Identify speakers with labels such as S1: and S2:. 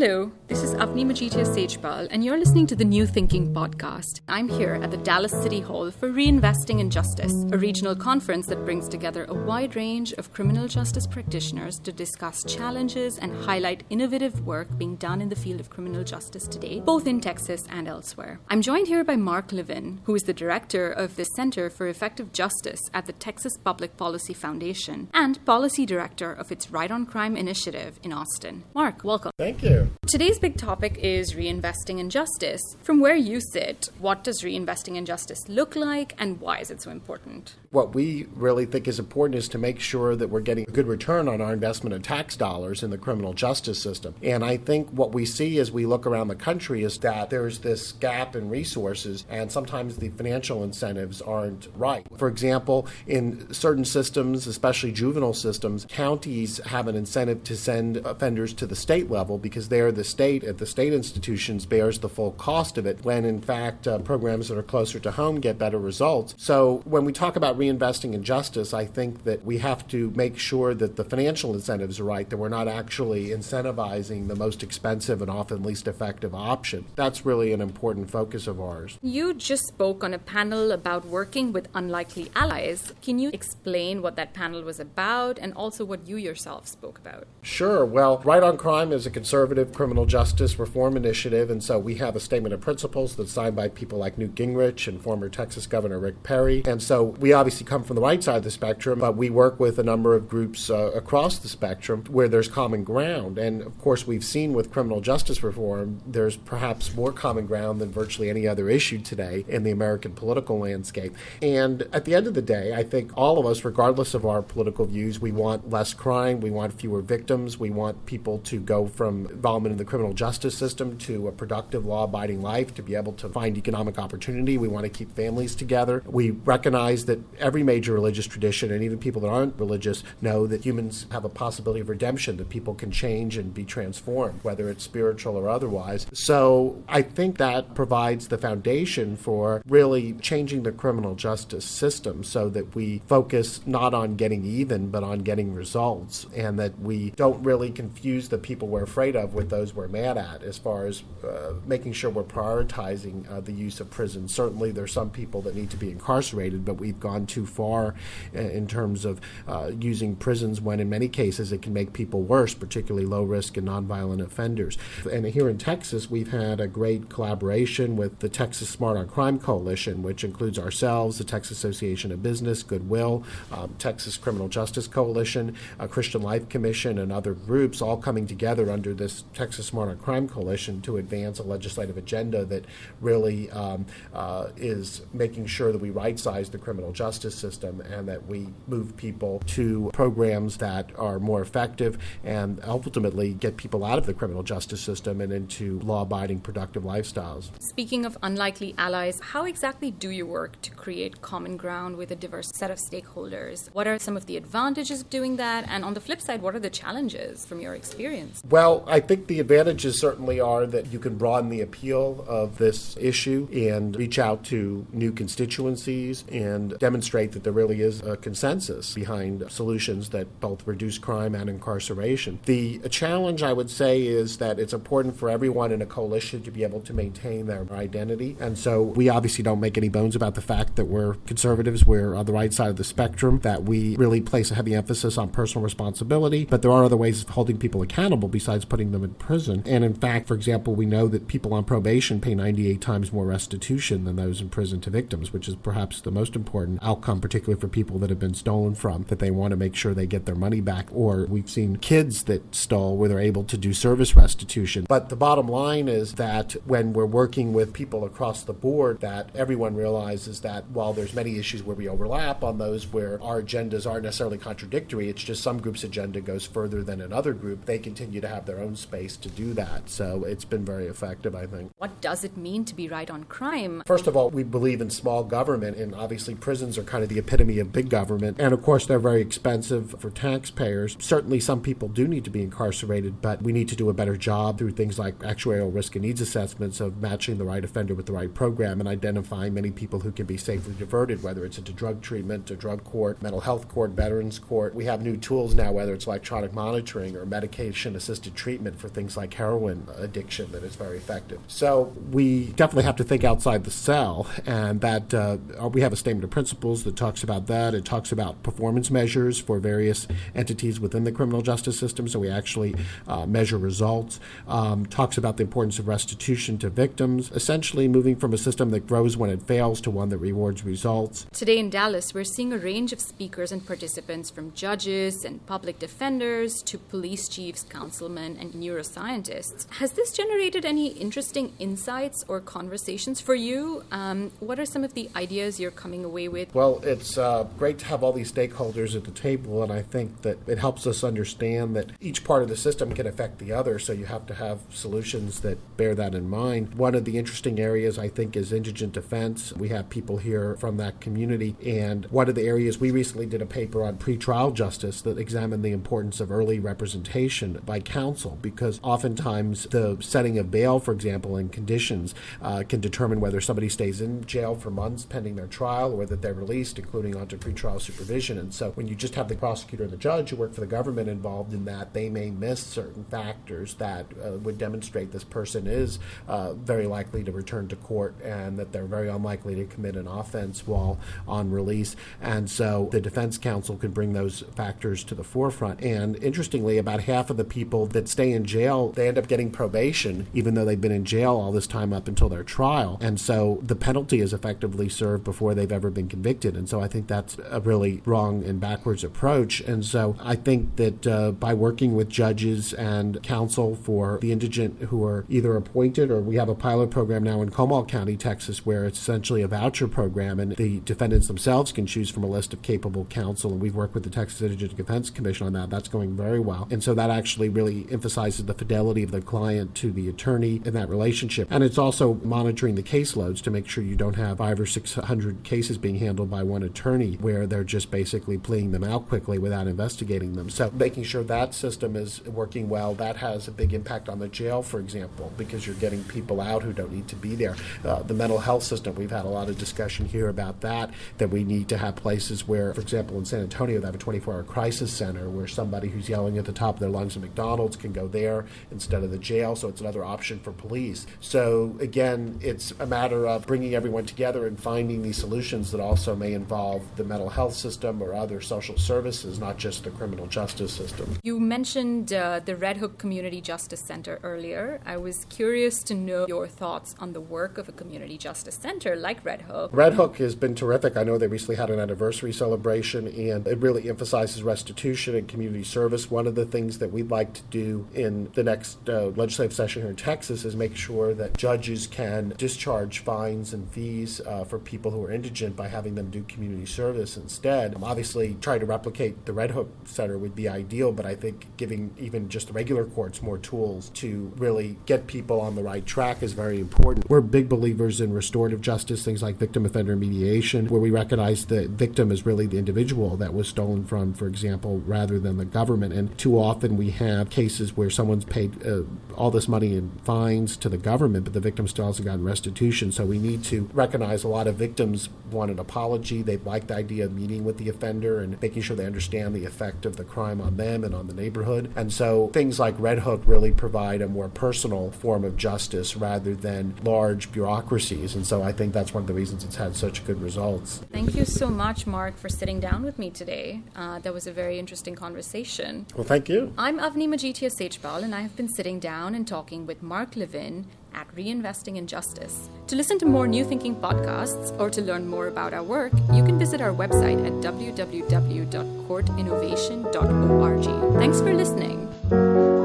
S1: Hello, this is Avni Majithia Sejpal, and you're listening to the New Thinking podcast. I'm here at the Dallas City Hall for Reinvesting in Justice, a regional conference that brings together a wide range of criminal justice practitioners to discuss challenges and highlight innovative work being done in the field of criminal justice today, both in Texas and elsewhere. I'm joined here by Marc Levin, who is the director of the Center for Effective Justice at the Texas Public Policy Foundation and policy director of its Right on Crime initiative in Austin. Marc, welcome.
S2: Thank you.
S1: Today's big topic is reinvesting in justice. From where you sit, what does reinvesting in justice look like and why is it so important?
S2: What we really think is important is to make sure that we're getting a good return on our investment of tax dollars in the criminal justice system. And I think what we see as we look around the country is that there's this gap in resources, and sometimes the financial incentives aren't right. For example, in certain systems, especially juvenile systems, counties have an incentive to send offenders to the state level because there the state at the state institutions bears the full cost of it when in fact uh, programs that are closer to home get better results. So when we talk about reinvesting in justice, I think that we have to make sure that the financial incentives are right, that we're not actually incentivizing the most expensive and often least effective option. That's really an important focus of ours.
S1: You just spoke on a panel about working with unlikely allies. Can you explain what that panel was about and also what you yourself spoke about?
S2: Sure. Well, Right on Crime is a conservative criminal justice reform initiative, and so we have a statement of principles that's signed by people like Newt Gingrich and former Texas Governor Rick Perry. And so we obviously obviously come from the right side of the spectrum, but we work with a number of groups uh, across the spectrum where there's common ground. And of course, we've seen with criminal justice reform, there's perhaps more common ground than virtually any other issue today in the American political landscape. And at the end of the day, I think all of us, regardless of our political views, we want less crime, we want fewer victims, we want people to go from involvement in the criminal justice system to a productive, law abiding life, to be able to find economic opportunity. We want to keep families together. We recognize that every major religious tradition, and even people that aren't religious, know that humans have a possibility of redemption, that people can change and be transformed, whether it's spiritual or otherwise. So I think that provides the foundation for really changing the criminal justice system so that we focus not on getting even, but on getting results, and that we don't really confuse the people we're afraid of with those we're mad at as far as uh, making sure we're prioritizing uh, the use of prison. Certainly, there's some people that need to be incarcerated, but we've gone too far in terms of uh, using prisons when, in many cases, it can make people worse, particularly low risk and nonviolent offenders. And here in Texas, we've had a great collaboration with the Texas Smart on Crime Coalition, which includes ourselves, the Texas Association of Business, Goodwill, um, Texas Criminal Justice Coalition, Christian Life Commission, and other groups all coming together under this Texas Smart on Crime Coalition to advance a legislative agenda that really um, uh, is making sure that we right size the criminal justice system and that we move people to programs that are more effective and ultimately get people out of the criminal justice system and into law abiding, productive lifestyles.
S1: Speaking of unlikely allies, how exactly do you work to create common ground with a diverse set of stakeholders? What are some of the advantages of doing that? And on the flip side, what are the challenges from your experience?
S2: Well, I think the advantages certainly are that you can broaden the appeal of this issue and reach out to new constituencies and demonstrate that there really is a consensus behind solutions that both reduce crime and incarceration. The challenge, I would say, is that it's important for everyone in a coalition to be able to maintain their identity. And so we obviously don't make any bones about the fact that we're conservatives, we're on the right side of the spectrum, that we really place a heavy emphasis on personal responsibility, but there are other ways of holding people accountable besides putting them in prison. And in fact, for example, we know that people on probation pay 98 times more restitution than those in prison to victims, which is perhaps the most important outcome particularly for people that have been stolen from, that they want to make sure they get their money back. Or we've seen kids that stole where they're able to do service restitution. But the bottom line is that when we're working with people across the board, that everyone realizes that while there's many issues where we overlap on those where our agendas aren't necessarily contradictory, it's just some group's agenda goes further than another group. They continue to have their own space to do that. So it's been very effective, I think.
S1: What does it mean to be right on crime?
S2: First of all, we believe in small government, and obviously prisons are kind of the epitome of big government. And of course, they're very expensive for taxpayers. Certainly, some people do need to be incarcerated, but we need to do a better job through things like actuarial risk and needs assessments of matching the right offender with the right program and identifying many people who can be safely diverted, whether it's into drug treatment, a drug court, mental health court, veterans court. We have new tools now, whether it's electronic monitoring or medication assisted treatment for for things like heroin addiction that is very effective. So we definitely have to think outside the cell, and that uh, we have a statement of principles that talks about that. It talks about performance measures for various entities within the criminal justice system, so we actually uh, measure results. Um, talks about the importance of restitution to victims, essentially moving from a system that grows when it fails to one that rewards results.
S1: Today in Dallas, we're seeing a range of speakers and participants from judges and public defenders to police chiefs, councilmen, and neuroscientists. Has this generated any interesting insights or conversations for you? Um, what are some of the ideas you're coming away with?
S2: Well, it's uh, great to have all these stakeholders at the table, and I think that it helps us understand that each part of the system can affect the other, so you have to have solutions that bear that in mind. One of the interesting areas, I think, is indigent defense. We have people here from that community, and one of the areas we recently did a paper on pretrial justice that examined the importance of early representation by counsel, because oftentimes the setting of bail, for example, and conditions uh, can determine whether somebody stays in jail for months pending their trial or that they're released, including onto pretrial supervision. And so when you just have the prosecutor and the judge who work for the government involved in that, they may miss certain factors that uh, would demonstrate this person is uh, very likely to return to court and that they're very unlikely to commit an offense while on release. And so the defense counsel can bring those factors to the forefront. And interestingly, about half of the people that stay in jail, they end up getting probation, even though they've been in jail all this time up until their trial. And so the penalty is effectively served before they've ever been convicted. And so I think that's a really wrong and backwards approach. And so I think that uh, by working with judges and counsel for the indigent who are either appointed or we have a pilot program now in Comal County, Texas, where it's essentially a voucher program and the defendants themselves can choose from a list of capable counsel. And we've worked with the Texas Indigent Defense Commission on that. That's going very well. And so that actually really emphasizes the fidelity of the client to the attorney in that relationship. And it's also monitoring the caseloads to make sure you don't have five or six hundred cases being handled by one attorney where they're just basically pleading them out quickly without investigating them. So making sure that system is working well, that has a big impact on the jail, for example, because you're getting people out who don't need to be there. Uh, the mental health system, we've had a lot of discussion here about that, that we need to have places where, for example, in San Antonio, they have a 24 hour crisis center where somebody who's yelling at the top of their lungs at McDonald's can go there instead of the jail. So it's another option for police. So again, it's a matter of bringing everyone together and finding these solutions that also may involve the mental health system or other social services, not just the criminal justice system.
S1: You mentioned uh, the Red Hook Community Justice Center earlier. I was curious to know your thoughts on the work of a community justice center like Red Hook.
S2: Red Hook has been terrific. I know they recently had an anniversary celebration, and it really emphasizes restitution and community service. One of the things that we'd like to do in the next uh, legislative session here in Texas is make sure that judges can discharge fines and fees uh, for people who are indigent by having them do community service instead. Um, obviously, trying to replicate the Red Hook Center would be ideal, but I think giving even just the regular courts more tools to really get people on the right track is very important. We're big believers in restorative justice, things like victim offender mediation, where we recognize the victim is really the individual that was stolen from, for example, rather than the government. And too often we have cases where someone's paid uh, all this money in fines to the government, but the victim still hasn't gotten restitution. So we need to recognize a lot of victims want an apology. They like the idea of meeting with the offender and making sure they understand the effect of the crime on them and on the neighborhood. And so things like Red Hook really provide a more personal form of justice rather than large bureaucracies. And so I think that's one of the reasons it's had such good results.
S1: Thank you so much, Marc, for sitting down with me today. Uh, that was a very interesting conversation.
S2: Well, thank you.
S1: I'm Avni Majithia Sejpal, and I have been sitting down and talking with Marc Levin at Reinvesting in Justice. To listen to more New Thinking podcasts or to learn more about our work, you can visit our website at www.courtinnovation.org. Thanks for listening.